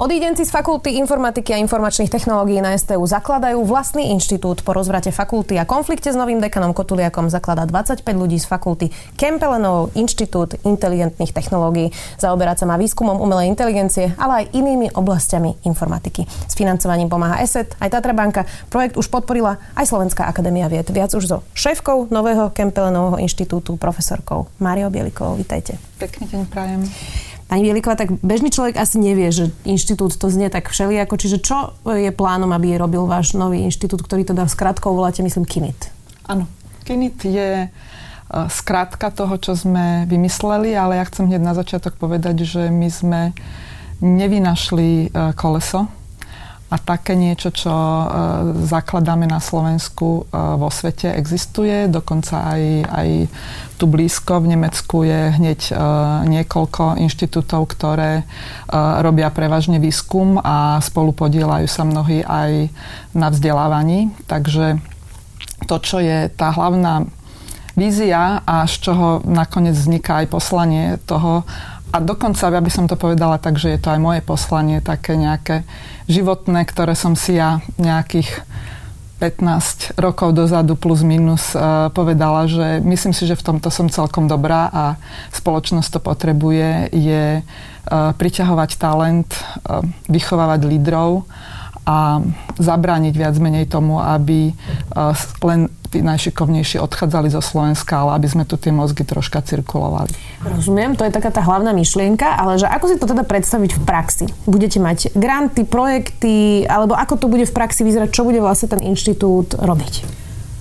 Odídenci z Fakulty informatiky a informačných technológií na STU zakladajú vlastný inštitút. Po rozvrate fakulty a konflikte s novým dekanom Kotuliakom zaklada 25 ľudí z fakulty Kempelenov Inštitút inteligentných technológií. Zaoberať sa má výskumom umelej inteligencie, ale aj inými oblastiami informatiky. S financovaním pomáha ESET, aj Tatra banka. Projekt už podporila aj Slovenská akadémia vied. Viac už so šéfkou nového Kempelenovho inštitútu, profesorkou Máriou Bielikovou. Vítajte. Pekný deň prajem. Pani Bieliková, tak bežný človek asi nevie, že inštitút to znie tak všelijako. Čiže čo je plánom, aby robil váš nový inštitút, ktorý teda skratkou voláte, myslím, KINIT? Áno, KINIT je e, skrátka toho, čo sme vymysleli, ale ja chcem hneď na začiatok povedať, že my sme nevynašli e, koleso, a také niečo, čo e, zakladáme na Slovensku, e, vo svete existuje. Dokonca aj, aj tu blízko v Nemecku je hneď e, niekoľko inštitútov, ktoré robia prevažne výskum a spolu podielajú sa mnohí aj na vzdelávaní. Takže to, čo je tá hlavná vízia a z čoho nakoniec vzniká aj poslanie toho, a dokonca, aby som to povedala tak, že je to aj moje poslanie, také nejaké životné, ktoré som si ja nejakých 15 rokov dozadu plus minus uh, povedala, že myslím si, že v tomto som celkom dobrá a spoločnosť to potrebuje, je uh, priťahovať talent, uh, vychovávať lídrov a zabrániť viac menej tomu, aby len tí najšikovnejší odchádzali zo Slovenska, ale aby sme tu tie mozgy troška cirkulovali. Rozumiem, to je taká tá hlavná myšlienka, ale že ako si to teda predstaviť v praxi? Budete mať granty, projekty, alebo ako to bude v praxi vyzerať, čo bude vlastne ten inštitút robiť?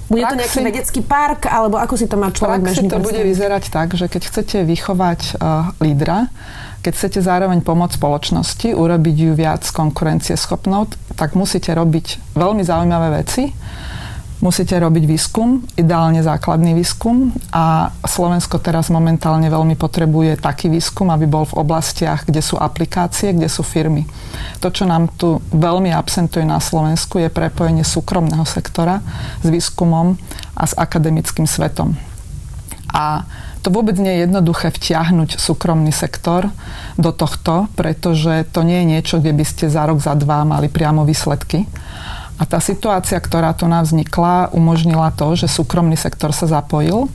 Bude praxi, to nejaký vedecký park, alebo ako si to má človek bežný to bude vyzerať tak, že keď chcete vychovať uh, lídra, keď chcete zároveň pomôcť spoločnosti, urobiť ju viac konkurencieschopnou, tak musíte robiť veľmi zaujímavé veci Musíte robiť výskum, ideálne základný výskum a Slovensko teraz momentálne veľmi potrebuje taký výskum, aby bol v oblastiach, kde sú aplikácie, kde sú firmy. To, čo nám tu veľmi absentuje na Slovensku, je prepojenie súkromného sektora s výskumom a s akademickým svetom. A to vôbec nie je jednoduché vtiahnuť súkromný sektor do tohto, pretože to nie je niečo, kde by ste za rok, za dva mali priamo výsledky a tá situácia, ktorá tu nám vznikla, umožnila to, že súkromný sektor sa zapojil.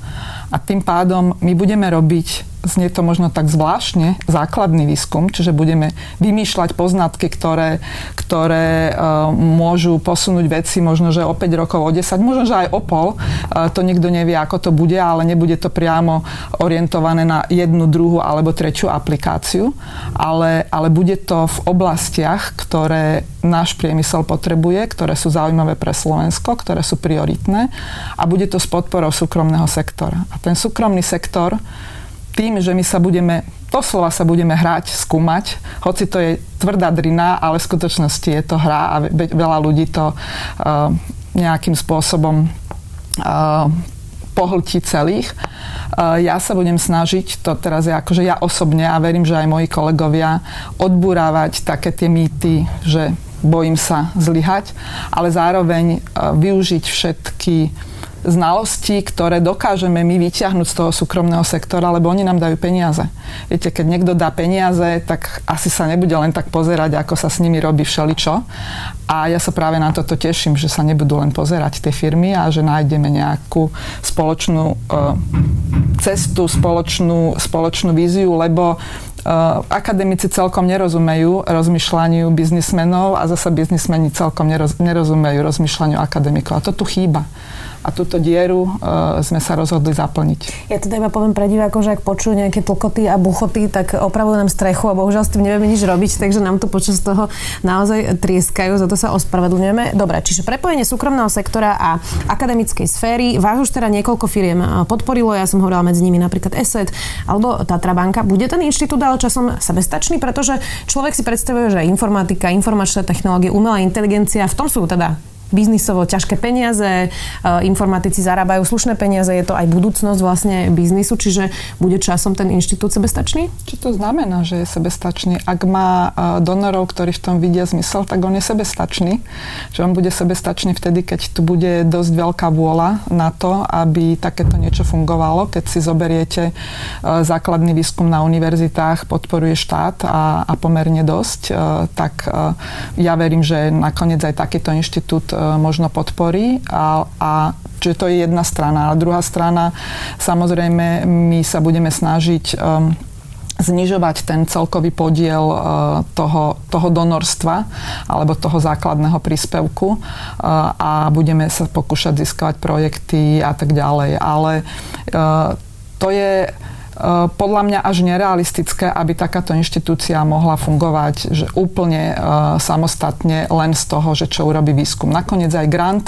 A tým pádom my budeme robiť znie to možno tak zvláštne, základný výskum, čiže budeme vymýšľať poznatky, ktoré, ktoré uh, môžu posunúť veci možno, že o 5 rokov, o 10, možno, že aj o pol. Uh, to nikto nevie, ako to bude, ale nebude to priamo orientované na jednu, druhú alebo tretiu aplikáciu, ale, ale bude to v oblastiach, ktoré náš priemysel potrebuje, ktoré sú zaujímavé pre Slovensko, ktoré sú prioritné a bude to s podporou súkromného sektora. A ten súkromný sektor tým, že my sa budeme, doslova sa budeme hrať, skúmať, hoci to je tvrdá drina, ale v skutočnosti je to hra a veľa ľudí to uh, nejakým spôsobom uh, pohltí celých. Uh, ja sa budem snažiť, to teraz je akože ja osobne a verím, že aj moji kolegovia, odburávať také tie mýty, že bojím sa zlyhať, ale zároveň uh, využiť všetky znalosti, ktoré dokážeme my vyťahnuť z toho súkromného sektora, lebo oni nám dajú peniaze. Viete, keď niekto dá peniaze, tak asi sa nebude len tak pozerať, ako sa s nimi robí všeličo. A ja sa práve na toto teším, že sa nebudú len pozerať tie firmy a že nájdeme nejakú spoločnú uh, cestu, spoločnú, spoločnú víziu, lebo Uh, akademici celkom nerozumejú rozmýšľaniu biznismenov a zasa biznismeni celkom neroz, nerozumejú rozmýšľaniu akademikov. A to tu chýba a túto dieru uh, sme sa rozhodli zaplniť. Ja teda iba poviem pre divákov, že ak počujú nejaké tlkoty a buchoty, tak opravujú nám strechu a bohužiaľ s tým nevieme nič robiť, takže nám to počas toho naozaj trieskajú, za to sa ospravedlňujeme. Dobre, čiže prepojenie súkromného sektora a akademickej sféry. Vás už teda niekoľko firiem podporilo, ja som hovorila medzi nimi napríklad ESET alebo Tatra banka. Bude ten inštitút ale časom sebestačný, pretože človek si predstavuje, že informatika, informačné technológie, umelá inteligencia, v tom sú teda biznisovo ťažké peniaze, informatici zarábajú slušné peniaze, je to aj budúcnosť vlastne biznisu, čiže bude časom ten inštitút sebestačný? Čo to znamená, že je sebestačný? Ak má donorov, ktorí v tom vidia zmysel, tak on je sebestačný. Že on bude sebestačný vtedy, keď tu bude dosť veľká vôľa na to, aby takéto niečo fungovalo. Keď si zoberiete základný výskum na univerzitách, podporuje štát a, a pomerne dosť, tak ja verím, že nakoniec aj takýto inštitút možno podporí a, a Čiže to je jedna strana. A druhá strana, samozrejme, my sa budeme snažiť um, znižovať ten celkový podiel uh, toho, toho donorstva alebo toho základného príspevku uh, a budeme sa pokúšať získavať projekty a tak ďalej. Ale uh, to je Eh, podľa mňa až nerealistické, aby takáto inštitúcia mohla fungovať že úplne uh, samostatne len z toho, že čo urobí výskum. Nakoniec aj grant,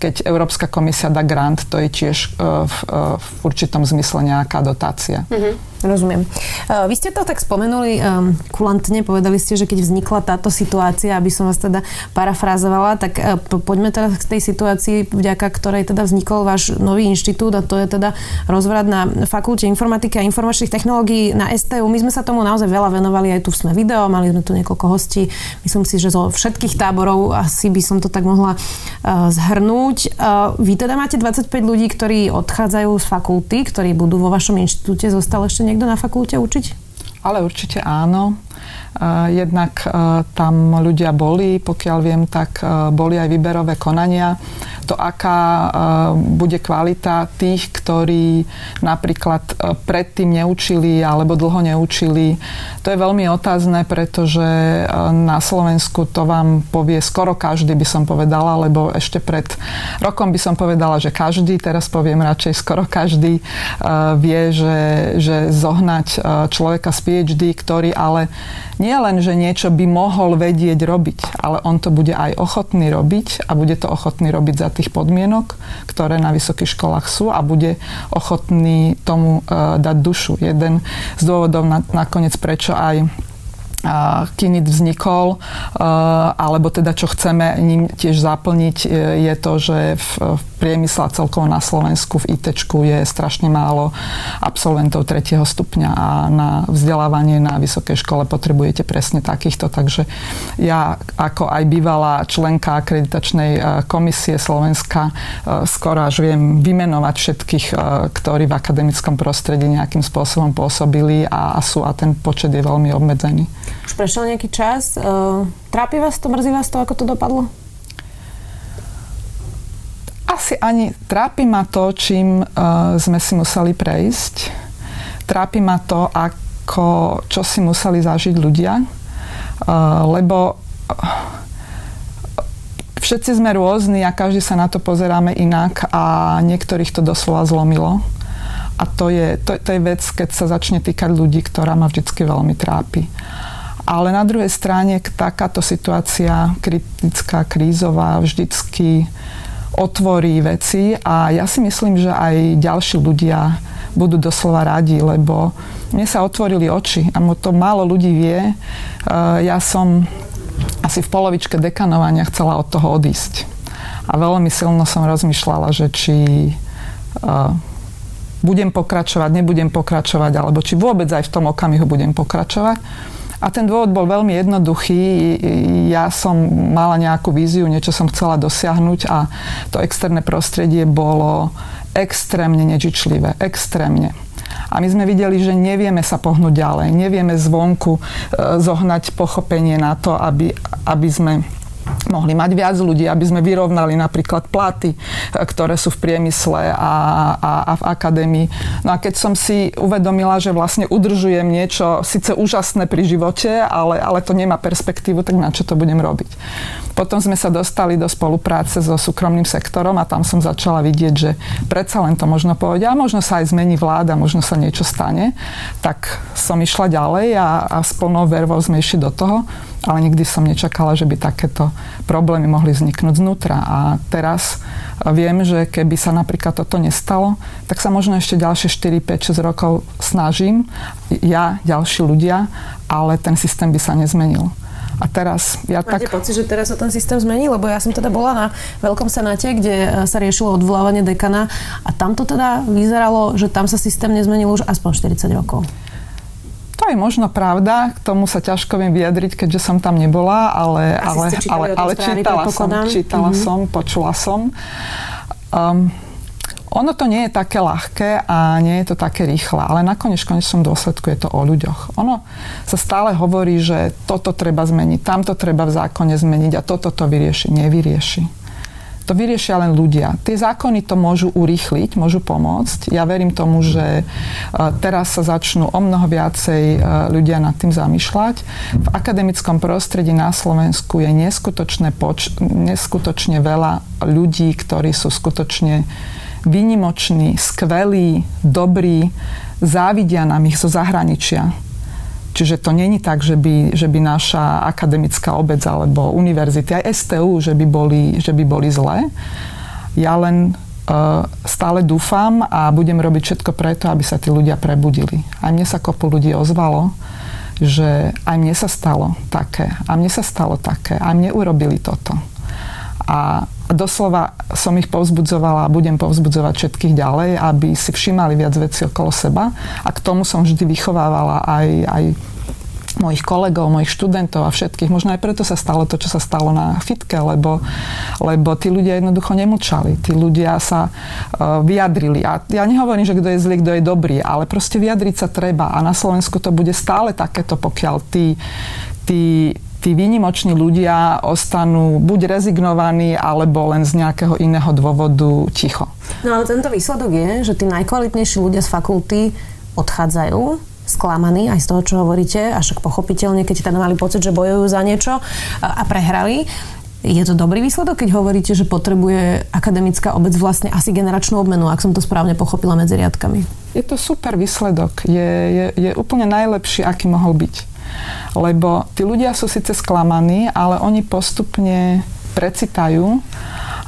keď Európska komisia dá grant, to je tiež uh, v, v určitom zmysle nejaká dotácia. Mm-hmm. Rozumiem. Vy ste to tak spomenuli um, kulantne, povedali ste, že keď vznikla táto situácia, aby som vás teda parafrázovala, tak uh, poďme teraz k tej situácii, vďaka ktorej teda vznikol váš nový inštitút a to je teda rozvrat na Fakulte informatiky a informačných technológií na STU. My sme sa tomu naozaj veľa venovali, aj tu sme video, mali sme tu niekoľko hostí. Myslím si, že zo všetkých táborov asi by som to tak mohla uh, zhrnúť. Uh, vy teda máte 25 ľudí, ktorí odchádzajú z fakulty, ktorí budú vo vašom inštitúte, zostal ešte niekto na fakulte učiť? Ale určite áno. Jednak tam ľudia boli, pokiaľ viem, tak boli aj výberové konania. To, aká bude kvalita tých, ktorí napríklad predtým neučili alebo dlho neučili, to je veľmi otázne, pretože na Slovensku to vám povie skoro každý, by som povedala, lebo ešte pred rokom by som povedala, že každý, teraz poviem radšej skoro každý vie, že, že zohnať človeka z PhD, ktorý ale nie len, že niečo by mohol vedieť robiť, ale on to bude aj ochotný robiť a bude to ochotný robiť za tých podmienok, ktoré na vysokých školách sú a bude ochotný tomu uh, dať dušu. Jeden z dôvodov na, nakoniec, prečo aj Kinit vznikol, alebo teda čo chceme ním tiež zaplniť, je to, že v priemysle celkovo na Slovensku v IT je strašne málo absolventov tretieho stupňa a na vzdelávanie na vysokej škole potrebujete presne takýchto. Takže ja ako aj bývalá členka akreditačnej komisie Slovenska skoro až viem vymenovať všetkých, ktorí v akademickom prostredí nejakým spôsobom pôsobili a sú a ten počet je veľmi obmedzený. Už prešiel nejaký čas. Trápi vás to, mrzí vás to, ako to dopadlo? Asi ani trápi ma to, čím uh, sme si museli prejsť. Trápi ma to, ako, čo si museli zažiť ľudia. Uh, lebo všetci sme rôzni a každý sa na to pozeráme inak a niektorých to doslova zlomilo. A to je, to, to je vec, keď sa začne týkať ľudí, ktorá ma vždycky veľmi trápi. Ale na druhej strane takáto situácia kritická, krízová vždycky otvorí veci a ja si myslím, že aj ďalší ľudia budú doslova radi, lebo mne sa otvorili oči a to málo ľudí vie. E, ja som asi v polovičke dekanovania chcela od toho odísť. A veľmi silno som rozmýšľala, že či e, budem pokračovať, nebudem pokračovať, alebo či vôbec aj v tom okamihu budem pokračovať. A ten dôvod bol veľmi jednoduchý. Ja som mala nejakú víziu, niečo som chcela dosiahnuť a to externé prostredie bolo extrémne nežičlivé. Extrémne. A my sme videli, že nevieme sa pohnúť ďalej. Nevieme zvonku e, zohnať pochopenie na to, aby, aby sme mohli mať viac ľudí, aby sme vyrovnali napríklad platy, e, ktoré sú v priemysle a, a, a v akadémii. No a keď som si uvedomila, že vlastne udržujem niečo síce úžasné pri živote, ale, ale to nemá perspektívu, tak na čo to budem robiť. Potom sme sa dostali do spolupráce so súkromným sektorom a tam som začala vidieť, že predsa len to možno povedať a možno sa aj zmení vláda, možno sa niečo stane. Tak som išla ďalej a, a s plnou vervou sme išli do toho ale nikdy som nečakala, že by takéto problémy mohli vzniknúť znútra. A teraz viem, že keby sa napríklad toto nestalo, tak sa možno ešte ďalšie 4, 5, 6 rokov snažím, ja, ďalší ľudia, ale ten systém by sa nezmenil. A teraz ja Máte tak... pocit, že teraz sa ten systém zmení? Lebo ja som teda bola na Veľkom senáte, kde sa riešilo odvolávanie dekana a tam to teda vyzeralo, že tam sa systém nezmenil už aspoň 40 rokov. To je možno pravda, k tomu sa ťažko viem vyjadriť, keďže som tam nebola, ale, ale, ale, ale čítala som, čítala mm-hmm. som, počula som. Um, ono to nie je také ľahké a nie je to také rýchle, ale nakoniec konečnom dôsledku je to o ľuďoch. Ono sa stále hovorí, že toto treba zmeniť, tamto treba v zákone zmeniť a toto to vyrieši. Nevyrieši to vyriešia len ľudia. Tie zákony to môžu urýchliť, môžu pomôcť. Ja verím tomu, že e, teraz sa začnú o mnoho viacej e, ľudia nad tým zamýšľať. V akademickom prostredí na Slovensku je neskutočne, poč- neskutočne veľa ľudí, ktorí sú skutočne výnimoční, skvelí, dobrí, závidia nám ich zo zahraničia Čiže to není tak, že by, že by naša akademická obec alebo univerzity, aj STU, že by boli, že by boli zlé. Ja len uh, stále dúfam a budem robiť všetko preto, aby sa tí ľudia prebudili. A mne sa kopu ľudí ozvalo, že aj mne sa stalo také, a mne sa stalo také, a mne urobili toto. A doslova som ich povzbudzovala a budem povzbudzovať všetkých ďalej, aby si všímali viac veci okolo seba. A k tomu som vždy vychovávala aj, aj mojich kolegov, mojich študentov a všetkých. Možno aj preto sa stalo to, čo sa stalo na fitke, lebo, lebo tí ľudia jednoducho nemlčali. Tí ľudia sa uh, vyjadrili. A ja nehovorím, že kto je zlý, kto je dobrý, ale proste vyjadriť sa treba. A na Slovensku to bude stále takéto, pokiaľ tí, tí tí výnimoční ľudia ostanú buď rezignovaní, alebo len z nejakého iného dôvodu ticho. No ale tento výsledok je, že tí najkvalitnejší ľudia z fakulty odchádzajú, sklamaní aj z toho, čo hovoríte, a však pochopiteľne, keď teda mali pocit, že bojujú za niečo a prehrali. Je to dobrý výsledok, keď hovoríte, že potrebuje akademická obec vlastne asi generačnú obmenu, ak som to správne pochopila medzi riadkami? Je to super výsledok. Je, je, je úplne najlepší, aký mohol byť. Lebo tí ľudia sú síce sklamaní, ale oni postupne precitajú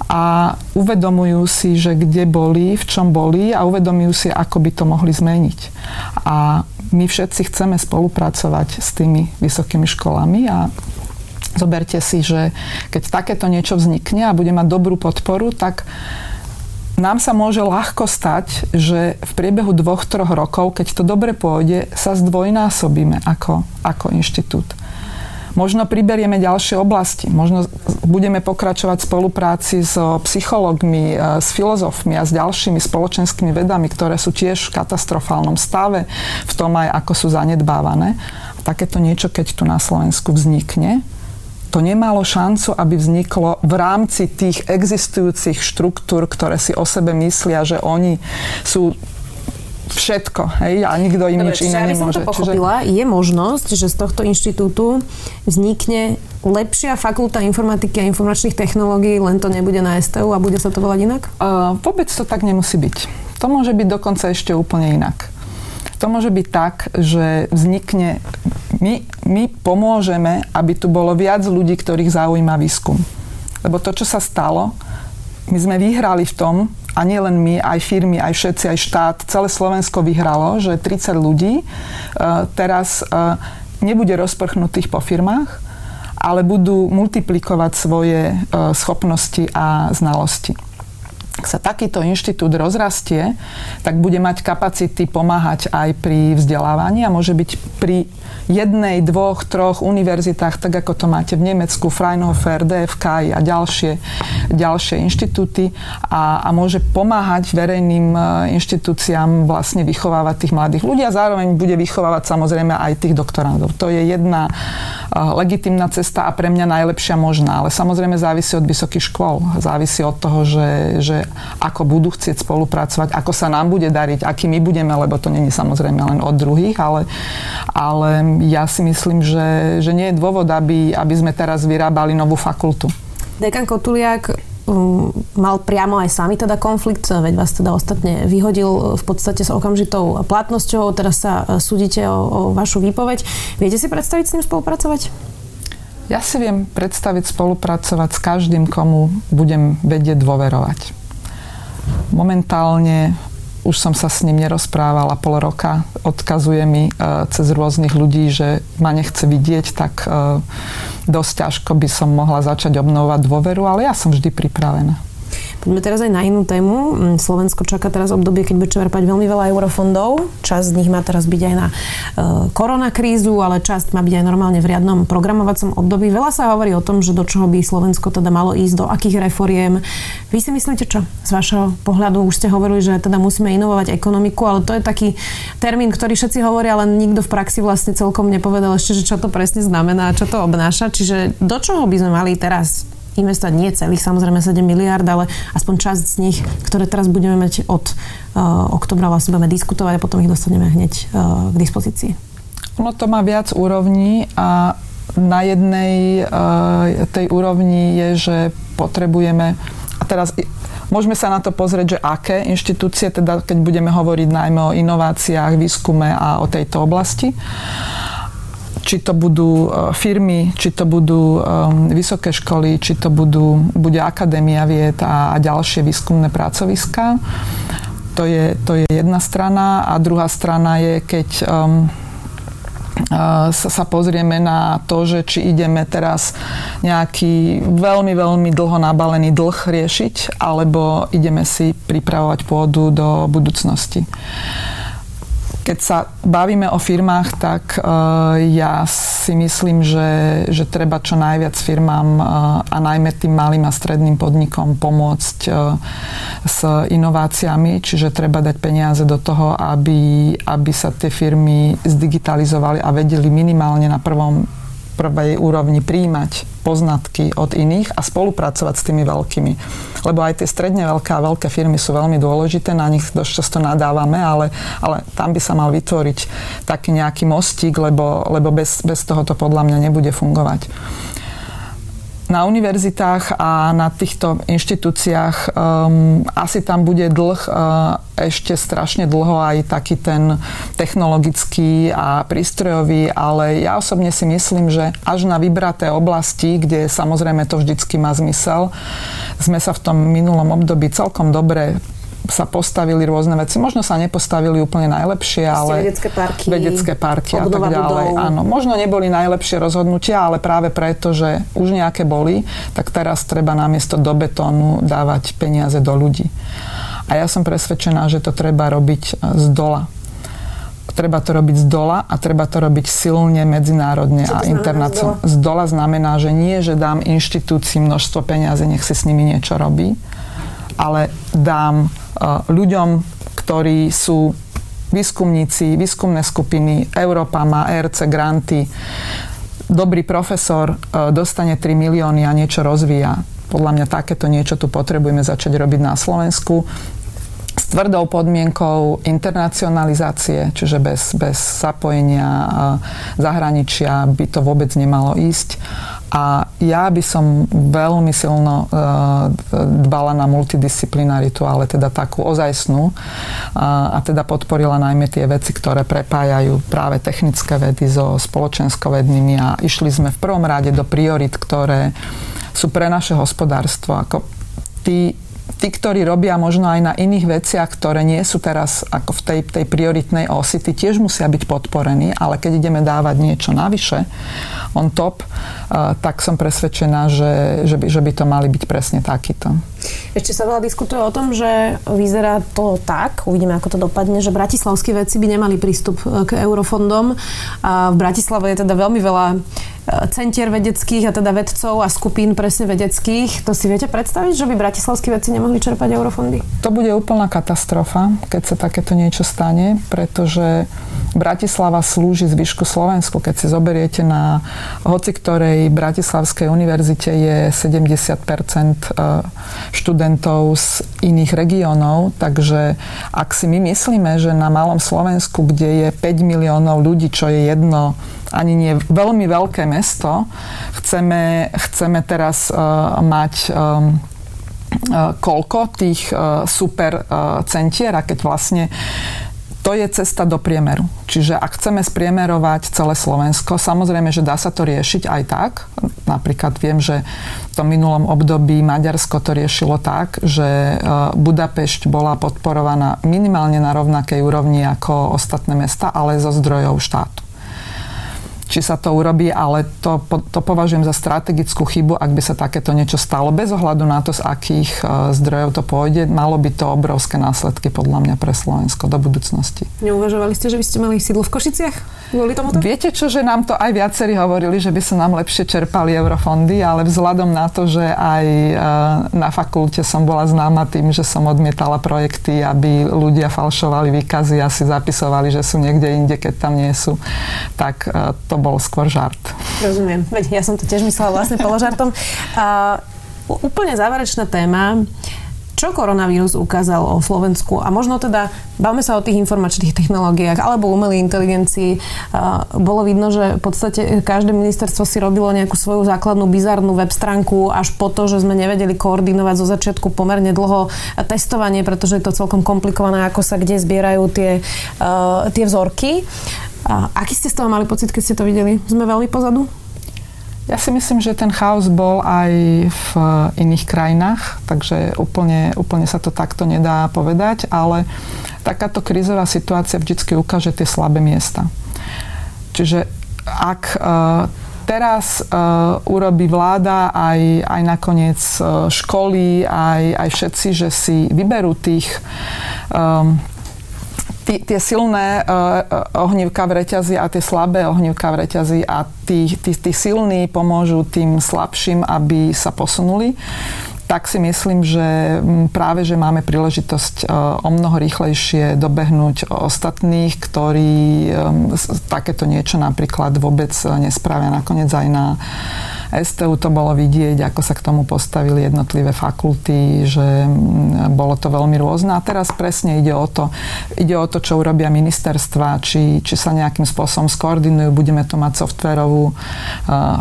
a uvedomujú si, že kde boli, v čom boli a uvedomujú si, ako by to mohli zmeniť. A my všetci chceme spolupracovať s tými vysokými školami a zoberte si, že keď takéto niečo vznikne a bude mať dobrú podporu, tak nám sa môže ľahko stať, že v priebehu dvoch, troch rokov, keď to dobre pôjde, sa zdvojnásobíme ako, ako inštitút. Možno priberieme ďalšie oblasti. Možno budeme pokračovať v spolupráci s psychológmi, e, s filozofmi a s ďalšími spoločenskými vedami, ktoré sú tiež v katastrofálnom stave, v tom aj ako sú zanedbávané. Takéto niečo, keď tu na Slovensku vznikne, to nemalo šancu, aby vzniklo v rámci tých existujúcich štruktúr, ktoré si o sebe myslia, že oni sú všetko, hej, a nikto im Dobre, nič iné nemôže. Som to pochopila, čiže... je možnosť, že z tohto inštitútu vznikne lepšia fakulta informatiky a informačných technológií, len to nebude na STU a bude sa to volať inak? Uh, vôbec to tak nemusí byť. To môže byť dokonca ešte úplne inak. To môže byť tak, že vznikne my, my pomôžeme, aby tu bolo viac ľudí, ktorých zaujíma výskum. Lebo to, čo sa stalo, my sme vyhrali v tom, a nie len my, aj firmy, aj všetci, aj štát, celé Slovensko vyhralo, že 30 ľudí uh, teraz uh, nebude rozprchnutých po firmách, ale budú multiplikovať svoje uh, schopnosti a znalosti ak sa takýto inštitút rozrastie, tak bude mať kapacity pomáhať aj pri vzdelávaní a môže byť pri jednej, dvoch, troch univerzitách, tak ako to máte v Nemecku, Fraunhofer, DFK a ďalšie, ďalšie inštitúty a, a môže pomáhať verejným e, inštitúciám vlastne vychovávať tých mladých ľudí a zároveň bude vychovávať samozrejme aj tých doktorantov. To je jedna uh, legitimná cesta a pre mňa najlepšia možná, ale samozrejme závisí od vysokých škôl, závisí od toho, že, že ako budú chcieť spolupracovať, ako sa nám bude dariť, aký my budeme, lebo to není samozrejme len od druhých, ale, ale ja si myslím, že, že nie je dôvod, aby, aby sme teraz vyrábali novú fakultu. Dekan Kotuliak um, mal priamo aj sami teda konflikt, veď vás teda ostatne vyhodil v podstate s okamžitou platnosťou, teraz sa uh, súdite o, o vašu výpoveď. Viete si predstaviť s ním spolupracovať? Ja si viem predstaviť spolupracovať s každým, komu budem vedieť dôverovať. Momentálne už som sa s ním nerozprávala pol roka. Odkazuje mi cez rôznych ľudí, že ma nechce vidieť, tak dosť ťažko by som mohla začať obnovovať dôveru, ale ja som vždy pripravená. Poďme teraz aj na inú tému. Mm, Slovensko čaká teraz obdobie, keď bude čerpať veľmi veľa eurofondov. Časť z nich má teraz byť aj na e, koronakrízu, ale časť má byť aj normálne v riadnom programovacom období. Veľa sa hovorí o tom, že do čoho by Slovensko teda malo ísť, do akých reforiem. Vy si myslíte čo? Z vašho pohľadu už ste hovorili, že teda musíme inovovať ekonomiku, ale to je taký termín, ktorý všetci hovoria, ale nikto v praxi vlastne celkom nepovedal ešte, že čo to presne znamená, čo to obnáša. Čiže do čoho by sme mali teraz investovať nie celých samozrejme 7 miliard, ale aspoň časť z nich, ktoré teraz budeme mať od uh, oktobra vlastne budeme diskutovať a potom ich dostaneme hneď uh, k dispozícii. Ono to má viac úrovní a na jednej uh, tej úrovni je, že potrebujeme a teraz Môžeme sa na to pozrieť, že aké inštitúcie, teda keď budeme hovoriť najmä o inováciách, výskume a o tejto oblasti či to budú e, firmy, či to budú um, vysoké školy, či to budú, bude akadémia vied a, a ďalšie výskumné pracoviská. To je, to je jedna strana a druhá strana je, keď um, sa, sa pozrieme na to, že či ideme teraz nejaký veľmi, veľmi dlho nabalený dlh riešiť, alebo ideme si pripravovať pôdu do budúcnosti. Keď sa bavíme o firmách, tak uh, ja si myslím, že, že treba čo najviac firmám uh, a najmä tým malým a stredným podnikom pomôcť uh, s inováciami, čiže treba dať peniaze do toho, aby, aby sa tie firmy zdigitalizovali a vedeli minimálne na prvom prvej úrovni príjmať poznatky od iných a spolupracovať s tými veľkými. Lebo aj tie stredne veľké a veľké firmy sú veľmi dôležité, na nich dosť často nadávame, ale, ale tam by sa mal vytvoriť taký nejaký mostík, lebo, lebo bez, bez toho to podľa mňa nebude fungovať na univerzitách a na týchto inštitúciách um, asi tam bude dlh uh, ešte strašne dlho aj taký ten technologický a prístrojový, ale ja osobne si myslím, že až na vybraté oblasti, kde samozrejme to vždycky má zmysel, sme sa v tom minulom období celkom dobre sa postavili rôzne veci. Možno sa nepostavili úplne najlepšie, ale... Vedecké parky. Vedecké parky a tak ďalej. Budov. Áno, možno neboli najlepšie rozhodnutia, ale práve preto, že už nejaké boli, tak teraz treba namiesto do betónu dávať peniaze do ľudí. A ja som presvedčená, že to treba robiť z dola treba to robiť z dola a treba to robiť silne medzinárodne a internacionálne. Z dola znamená, že nie, že dám inštitúcii množstvo peniazy, nech si s nimi niečo robí, ale dám ľuďom, ktorí sú výskumníci, výskumné skupiny, Európa má ERC granty, dobrý profesor e, dostane 3 milióny a niečo rozvíja. Podľa mňa takéto niečo tu potrebujeme začať robiť na Slovensku. S tvrdou podmienkou internacionalizácie, čiže bez, bez zapojenia e, zahraničia by to vôbec nemalo ísť a ja by som veľmi silno e, dbala na multidisciplinaritu, ale teda takú ozajstnú a, a teda podporila najmä tie veci, ktoré prepájajú práve technické vedy so spoločenskovednými a išli sme v prvom rade do priorit, ktoré sú pre naše hospodárstvo. Ako tí tí, ktorí robia možno aj na iných veciach, ktoré nie sú teraz ako v tej, tej prioritnej osi, tí tiež musia byť podporení, ale keď ideme dávať niečo navyše, on top, uh, tak som presvedčená, že, že, by, že by to mali byť presne takýto. Ešte sa veľa diskutuje o tom, že vyzerá to tak, uvidíme, ako to dopadne, že bratislavskí vedci by nemali prístup e, k eurofondom. A v Bratislave je teda veľmi veľa e, centier vedeckých a teda vedcov a skupín presne vedeckých. To si viete predstaviť, že by bratislavskí vedci nemohli čerpať eurofondy? To bude úplná katastrofa, keď sa takéto niečo stane, pretože Bratislava slúži zvyšku Slovensku. Keď si zoberiete na hoci ktorej Bratislavskej univerzite je 70 e, študentov z iných regiónov, takže ak si my myslíme, že na malom Slovensku, kde je 5 miliónov ľudí, čo je jedno ani nie veľmi veľké mesto, chceme, chceme teraz uh, mať um, koľko tých super centier a keď vlastne to je cesta do priemeru. Čiže ak chceme spriemerovať celé Slovensko, samozrejme, že dá sa to riešiť aj tak. Napríklad viem, že v tom minulom období Maďarsko to riešilo tak, že e, Budapešť bola podporovaná minimálne na rovnakej úrovni ako ostatné mesta, ale zo zdrojov štátu či sa to urobí, ale to, to považujem za strategickú chybu, ak by sa takéto niečo stalo. Bez ohľadu na to, z akých e, zdrojov to pôjde, malo by to obrovské následky podľa mňa pre Slovensko do budúcnosti. Neuvažovali ste, že by ste mali sídlo v Košiciach? Kvôli tomuto? Viete čo, že nám to aj viacerí hovorili, že by sa nám lepšie čerpali eurofondy, ale vzhľadom na to, že aj e, na fakulte som bola známa tým, že som odmietala projekty, aby ľudia falšovali výkazy a si zapisovali, že sú niekde inde, keď tam nie sú, tak e, to bol skôr žart. Rozumiem. Veď ja som to tiež myslela vlastne položartom. A, úplne záverečná téma. Čo koronavírus ukázal o Slovensku? A možno teda, bavme sa o tých informačných technológiách alebo umelej inteligencii. Bolo vidno, že v podstate každé ministerstvo si robilo nejakú svoju základnú bizarnú web stránku až po to, že sme nevedeli koordinovať zo začiatku pomerne dlho testovanie, pretože je to celkom komplikované, ako sa kde zbierajú tie, tie vzorky. A aký ste z toho mali pocit, keď ste to videli? Sme veľmi pozadu? Ja si myslím, že ten chaos bol aj v iných krajinách, takže úplne, úplne sa to takto nedá povedať, ale takáto krízová situácia vždy ukáže tie slabé miesta. Čiže ak uh, teraz uh, urobí vláda aj, aj nakoniec uh, školy, aj, aj všetci, že si vyberú tých um, tí, tie silné uh, ohnívka v reťazi a tie slabé ohnívka v reťazi a tí, tí, tí silní pomôžu tým slabším, aby sa posunuli. Tak si myslím, že práve, že máme príležitosť o mnoho rýchlejšie dobehnúť ostatných, ktorí takéto niečo napríklad vôbec nespravia. Nakoniec aj na STU to bolo vidieť, ako sa k tomu postavili jednotlivé fakulty, že mm, bolo to veľmi rôzne. A teraz presne ide o to, ide o to, čo urobia ministerstva, či, či sa nejakým spôsobom skoordinujú. Budeme to mať softverovú uh,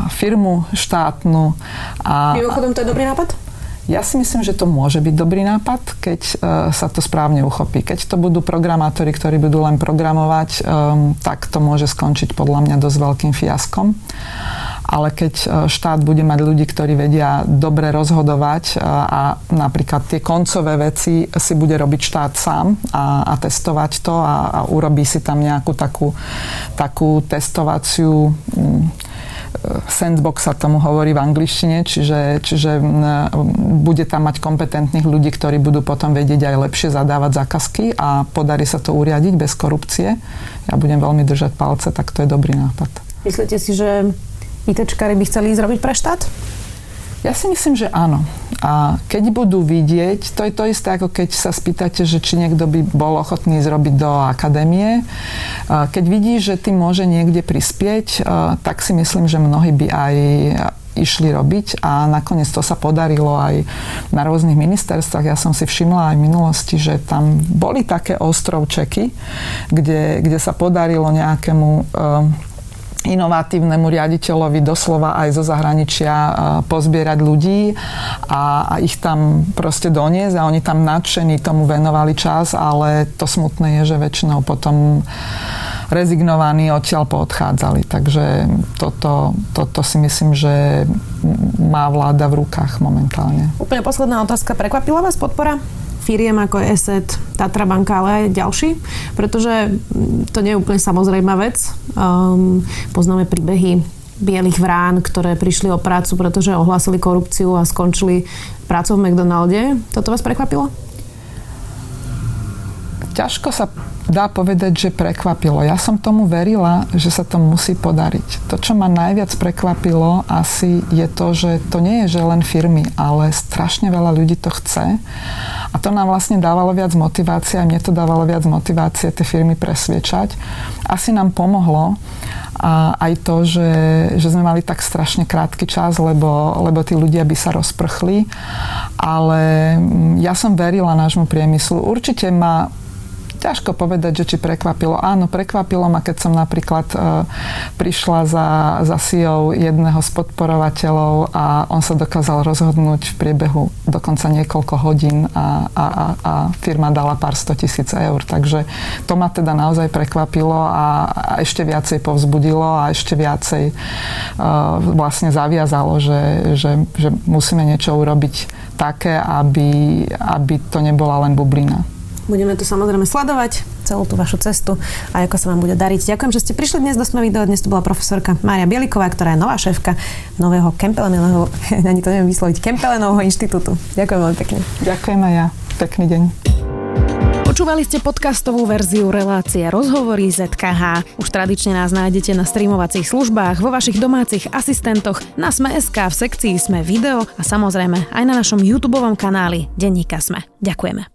firmu štátnu. A, Mimochodom, to je dobrý nápad? Ja si myslím, že to môže byť dobrý nápad, keď uh, sa to správne uchopí. Keď to budú programátori, ktorí budú len programovať, um, tak to môže skončiť podľa mňa dosť veľkým fiaskom ale keď e, štát bude mať ľudí, ktorí vedia dobre rozhodovať e, a napríklad tie koncové veci si bude robiť štát sám a, a testovať to a, a urobí si tam nejakú takú, takú testovaciu mm, sandbox sa tomu hovorí v angličtine, čiže, čiže bude tam mať kompetentných ľudí, ktorí budú potom vedieť aj lepšie zadávať zákazky a podarí sa to uriadiť bez korupcie. Ja budem veľmi držať palce, tak to je dobrý nápad. Myslíte si, že ITčkári by chceli ísť robiť pre štát? Ja si myslím, že áno. A keď budú vidieť, to je to isté, ako keď sa spýtate, že či niekto by bol ochotný zrobiť do akadémie. Keď vidí, že tým môže niekde prispieť, tak si myslím, že mnohí by aj išli robiť a nakoniec to sa podarilo aj na rôznych ministerstvách. Ja som si všimla aj v minulosti, že tam boli také ostrovčeky, kde, kde sa podarilo nejakému inovatívnemu riaditeľovi doslova aj zo zahraničia pozbierať ľudí a, a ich tam proste doniesť a oni tam nadšení tomu venovali čas, ale to smutné je, že väčšinou potom rezignovaní odtiaľ poodchádzali. Takže toto, toto si myslím, že má vláda v rukách momentálne. Úplne posledná otázka. Prekvapila vás podpora firiem ako je ESET, Tatra banka, ale aj ďalší, pretože to nie je úplne samozrejmá vec. Um, poznáme príbehy bielých vrán, ktoré prišli o prácu, pretože ohlásili korupciu a skončili prácou v McDonalde. Toto vás prekvapilo? Ťažko sa dá povedať, že prekvapilo. Ja som tomu verila, že sa to musí podariť. To, čo ma najviac prekvapilo asi je to, že to nie je, že len firmy, ale strašne veľa ľudí to chce. A to nám vlastne dávalo viac motivácie a mne to dávalo viac motivácie tie firmy presviečať. Asi nám pomohlo a aj to, že, že sme mali tak strašne krátky čas, lebo, lebo tí ľudia by sa rozprchli. Ale ja som verila nášmu priemyslu. Určite ma ťažko povedať, že či prekvapilo. Áno, prekvapilo ma, keď som napríklad uh, prišla za, za CEO jedného z podporovateľov a on sa dokázal rozhodnúť v priebehu dokonca niekoľko hodín a, a, a, a firma dala pár sto tisíc eur. Takže to ma teda naozaj prekvapilo a, a ešte viacej povzbudilo a ešte viacej uh, vlastne zaviazalo, že, že, že musíme niečo urobiť také, aby, aby to nebola len bublina. Budeme tu samozrejme sledovať celú tú vašu cestu a ako sa vám bude dariť. Ďakujem, že ste prišli dnes do Sme video. Dnes tu bola profesorka Mária Bieliková, ktorá je nová šéfka nového Kempelenovho, ani to neviem vysloviť, Kempelenovho inštitútu. Ďakujem veľmi pekne. Ďakujem aj ja. Pekný deň. Počúvali ste podcastovú verziu relácie Rozhovory ZKH. Už tradične nás nájdete na streamovacích službách, vo vašich domácich asistentoch, na Sme.sk, v sekcii Sme video a samozrejme aj na našom YouTube kanáli Denníka Sme. Ďakujeme.